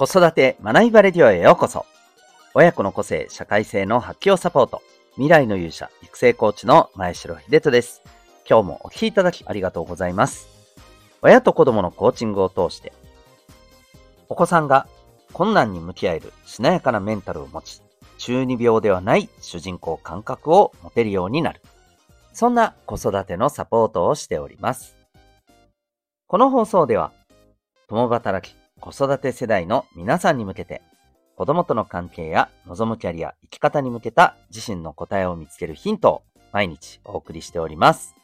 子育て学びバレディオへようこそ。親子の個性、社会性の発揮をサポート。未来の勇者、育成コーチの前城秀人です。今日もお聴きいただきありがとうございます。親と子供のコーチングを通して、お子さんが困難に向き合えるしなやかなメンタルを持ち、中二病ではない主人公感覚を持てるようになる。そんな子育てのサポートをしております。この放送では、共働き、子育て世代の皆さんに向けて、子供との関係や望むキャリア、生き方に向けた自身の答えを見つけるヒントを毎日お送りしております。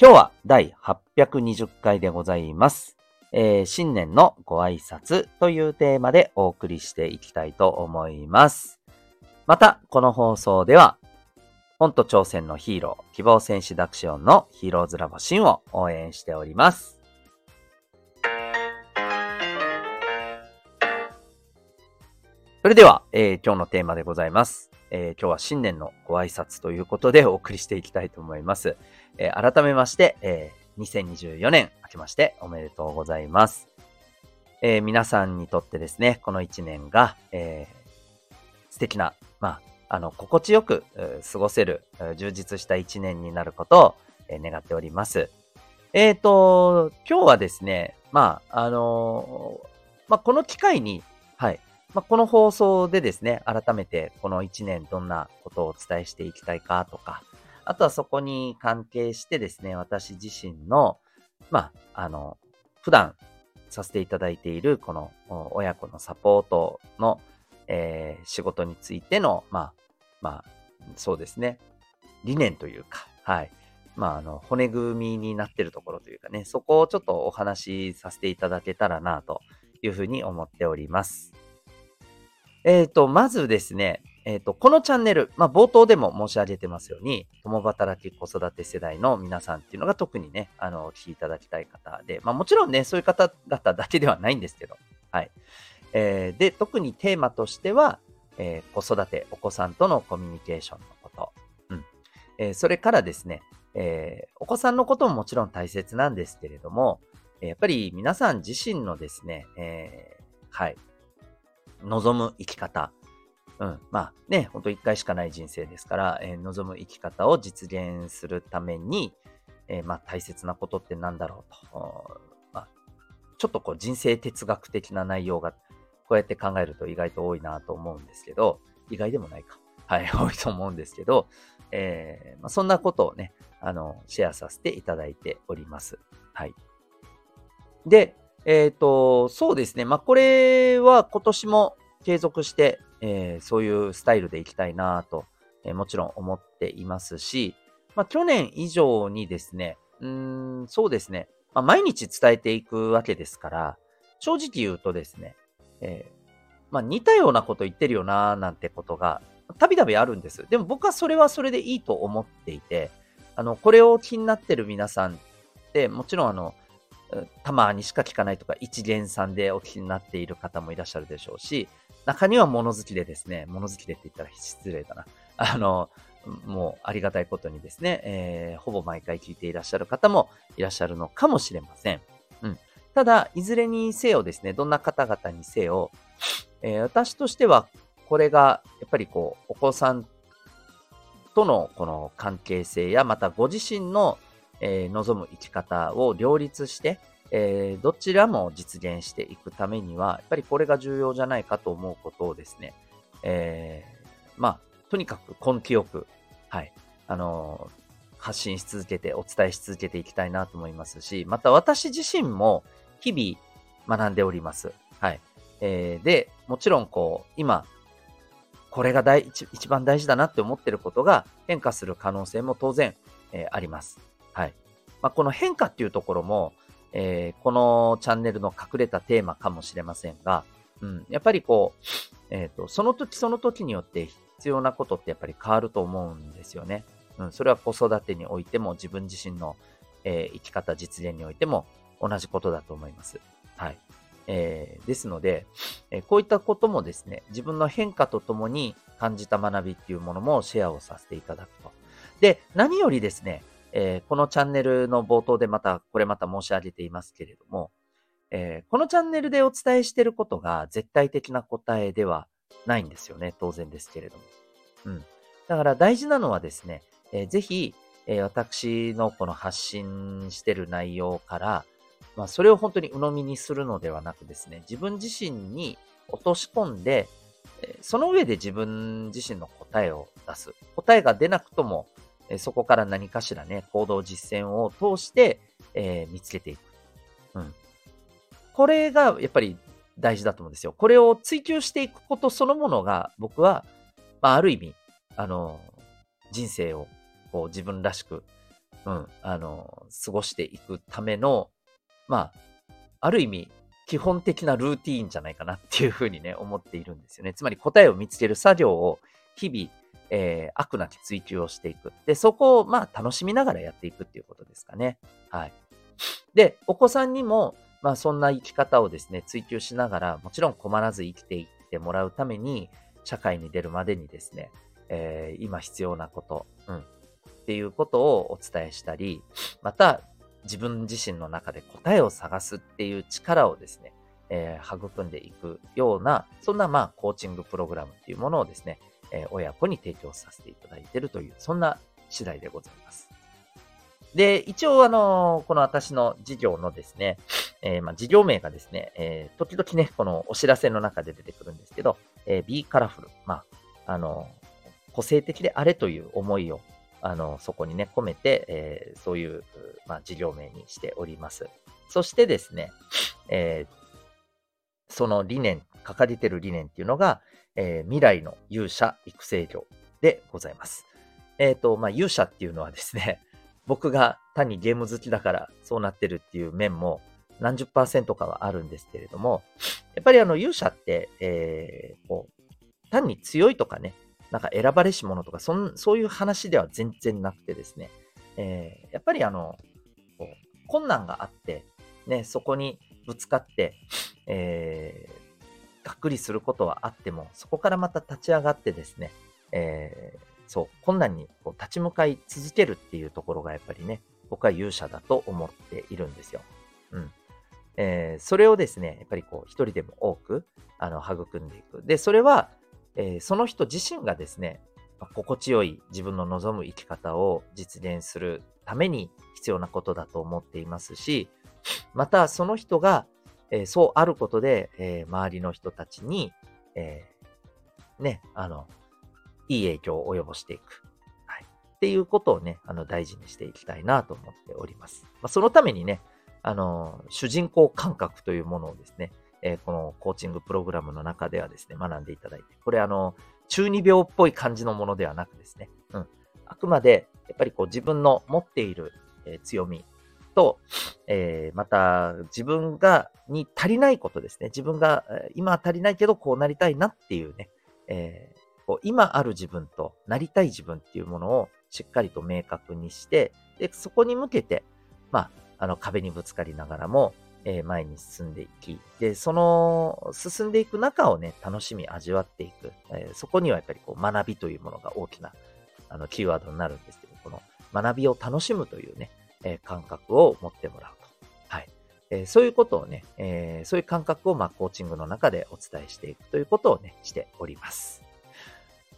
今日は第820回でございます。えー、新年のご挨拶というテーマでお送りしていきたいと思います。また、この放送では、本と挑戦のヒーロー、希望戦士ダクシオンのヒーローズラボシンを応援しております。それでは、えー、今日のテーマでございます。えー、今日は新年のご挨拶ということでお送りしていきたいと思います。えー、改めまして、え2024年明けましておめでとうございます。え皆さんにとってですね、この1年が、え素敵な、まあ、あの、心地よく過ごせる、充実した1年になることを、願っております。えっ、と、今日はですね、まあ、あのまあ、この機会に、はい、まあ、この放送でですね、改めてこの1年どんなことをお伝えしていきたいかとか、あとはそこに関係してですね、私自身の、まあ、あの、普段させていただいているこの親子のサポートの、えー、仕事についての、まあ、まあ、そうですね、理念というか、はい。まあ、あの、骨組みになってるところというかね、そこをちょっとお話しさせていただけたらなというふうに思っております。えっ、ー、と、まずですね、えっ、ー、と、このチャンネル、まあ、冒頭でも申し上げてますように、共働き子育て世代の皆さんっていうのが特にね、あの、お聞きいただきたい方で、まあ、もちろんね、そういう方々だけではないんですけど、はい。えー、で、特にテーマとしては、えー、子育て、お子さんとのコミュニケーションのこと、うん。えー、それからですね、えー、お子さんのことももちろん大切なんですけれども、やっぱり皆さん自身のですね、えー、はい、望む生き方。うん。まあね、ほんと一回しかない人生ですから、えー、望む生き方を実現するために、えー、まあ大切なことって何だろうと。まあ、ちょっとこう人生哲学的な内容がこうやって考えると意外と多いなと思うんですけど、意外でもないか。はい、多いと思うんですけど、えー、まあ、そんなことをね、あの、シェアさせていただいております。はい。で、えっ、ー、と、そうですね。まあ、これは今年も継続して、えー、そういうスタイルでいきたいなと、えー、もちろん思っていますし、まあ、去年以上にですね、うん、そうですね。まあ、毎日伝えていくわけですから、正直言うとですね、えー、まあ、似たようなこと言ってるよななんてことが、たびたびあるんです。でも僕はそれはそれでいいと思っていて、あの、これを気になってる皆さんって、もちろんあの、たまにしか聞かないとか、一元さんでお聞きになっている方もいらっしゃるでしょうし、中には物好きでですね、物好きでって言ったら失礼だな。あの、もうありがたいことにですね、えー、ほぼ毎回聞いていらっしゃる方もいらっしゃるのかもしれません。うん。ただ、いずれにせよですね、どんな方々にせよ、えー、私としては、これが、やっぱりこう、お子さんとのこの関係性や、またご自身のえー、望む生き方を両立して、えー、どちらも実現していくためには、やっぱりこれが重要じゃないかと思うことをですね、えー、まあ、とにかく根気よく、はい、あの、発信し続けて、お伝えし続けていきたいなと思いますし、また私自身も日々学んでおります。はい。えー、で、もちろんこう、今、これが大一番大事だなって思ってることが変化する可能性も当然、えー、あります。はい。まあ、この変化っていうところも、えー、このチャンネルの隠れたテーマかもしれませんが、うん、やっぱりこう、えっ、ー、と、その時その時によって必要なことってやっぱり変わると思うんですよね。うん、それは子育てにおいても自分自身の、えー、生き方実現においても同じことだと思います。はい。えー、ですので、えー、こういったこともですね、自分の変化とともに感じた学びっていうものもシェアをさせていただくと。で、何よりですね、えー、このチャンネルの冒頭でまた、これまた申し上げていますけれども、えー、このチャンネルでお伝えしていることが絶対的な答えではないんですよね。当然ですけれども。うん。だから大事なのはですね、えー、ぜひ、えー、私のこの発信してる内容から、まあ、それを本当に鵜呑みにするのではなくですね、自分自身に落とし込んで、その上で自分自身の答えを出す。答えが出なくとも、そこから何かしらね、行動実践を通して、えー、見つけていく。うん。これがやっぱり大事だと思うんですよ。これを追求していくことそのものが、僕は、まあ、ある意味、あの、人生をこう自分らしく、うん、あの、過ごしていくための、まあ、ある意味、基本的なルーティーンじゃないかなっていうふうにね、思っているんですよね。つまり答えを見つける作業を日々、えー、悪なき追求をしていく。で、そこをまあ楽しみながらやっていくっていうことですかね。はい。で、お子さんにも、まあそんな生き方をですね、追求しながら、もちろん困らず生きていってもらうために、社会に出るまでにですね、えー、今必要なこと、うん、っていうことをお伝えしたり、また自分自身の中で答えを探すっていう力をですね、えー、育んでいくような、そんなまあコーチングプログラムっていうものをですね、えー、親子に提供させていただいているという、そんな次第でございます。で、一応あの、この私の事業のですね、えー、まあ、事業名がですね、えー、時々ね、このお知らせの中で出てくるんですけど、えー、Be Colorful。まあ、あの、個性的であれという思いをあの、そこにね、込めて、えー、そういう、まあ、事業名にしております。そしてですね、えー、その理念、掲げてる理念っていうのが、えー、未来の勇者育成業でございます。えっ、ー、と、まあ、勇者っていうのはですね、僕が単にゲーム好きだからそうなってるっていう面も何十パーセントかはあるんですけれども、やっぱりあの勇者って、えー、こう、単に強いとかね、なんか選ばれし者とか、そんそういう話では全然なくてですね、えー、やっぱりあの、こう困難があって、ね、そこにぶつかって、えー、がっくりすることはあっても、そこからまた立ち上がってですね、えー、そう、困難にこう立ち向かい続けるっていうところがやっぱりね、僕は勇者だと思っているんですよ。うん。えー、それをですね、やっぱりこう、一人でも多く、あの、育んでいく。で、それは、えー、その人自身がですね、心地よい自分の望む生き方を実現するために必要なことだと思っていますし、またその人が、えー、そうあることで、えー、周りの人たちに、えー、ね、あの、いい影響を及ぼしていく。はい。っていうことをね、あの、大事にしていきたいなと思っております。まあ、そのためにね、あの、主人公感覚というものをですね、え、このコーチングプログラムの中ではですね、学んでいただいて、これあの、中二病っぽい感じのものではなくですね、うん。あくまで、やっぱりこう自分の持っている、え、強みと、えー、また自分が、に足りないことですね。自分が、今は足りないけどこうなりたいなっていうね、えー、こう今ある自分となりたい自分っていうものをしっかりと明確にして、で、そこに向けて、まあ、あの壁にぶつかりながらも、え前に進んでいき、で、その進んでいく中をね、楽しみ、味わっていく。えそこにはやっぱりこう学びというものが大きなあのキーワードになるんですけど、この学びを楽しむというね、え感覚を持ってもらうと。はい。えそういうことをね、えそういう感覚をまコーチングの中でお伝えしていくということをね、しております。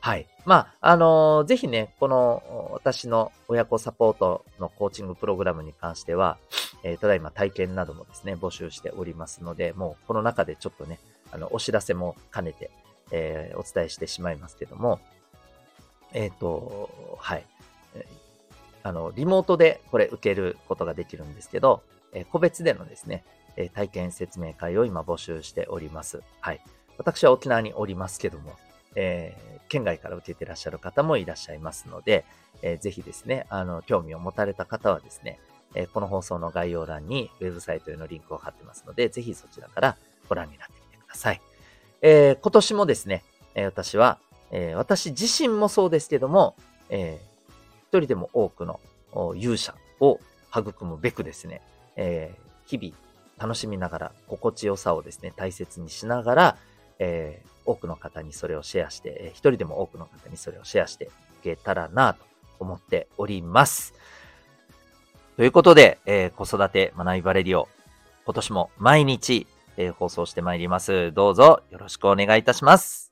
はい。まあ、あのー、ぜひね、この私の親子サポートのコーチングプログラムに関しては、えー、ただいま体験などもですね、募集しておりますので、もうこの中でちょっとね、あの、お知らせも兼ねて、えー、お伝えしてしまいますけども、えっ、と、はい。あの、リモートでこれ受けることができるんですけど、え個別でのですね、え体験説明会を今募集しております。はい。私は沖縄におりますけども、えー、県外から受けてらっしゃる方もいらっしゃいますので、えー、ぜひですね、あの、興味を持たれた方はですね、えー、この放送の概要欄にウェブサイトへのリンクを貼ってますので、ぜひそちらからご覧になってみてください。えー、今年もですね、え私は、え私自身もそうですけども、え一人でも多くの勇者を育むべくですね、え日々楽しみながら心地よさをですね、大切にしながら、えー、多くの方にそれをシェアして、えー、一人でも多くの方にそれをシェアしていけたらなと思っております。ということで、えー、子育て学びバレリオ、今年も毎日、えー、放送してまいります。どうぞよろしくお願いいたします。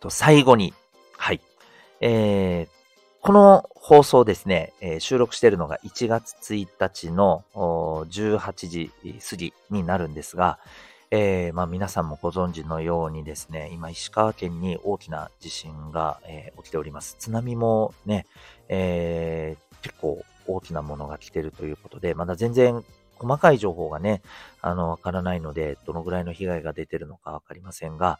と最後に、はい。えー、この放送ですね、えー、収録しているのが1月1日の18時過ぎになるんですが、えー、まあ皆さんもご存知のようにですね、今石川県に大きな地震が、えー、起きております。津波もね、えー、結構大きなものが来てるということで、まだ全然細かい情報がね、あの、わからないので、どのぐらいの被害が出てるのかわかりませんが、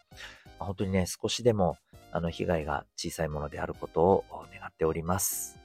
本当にね、少しでも、あの、被害が小さいものであることを願っております。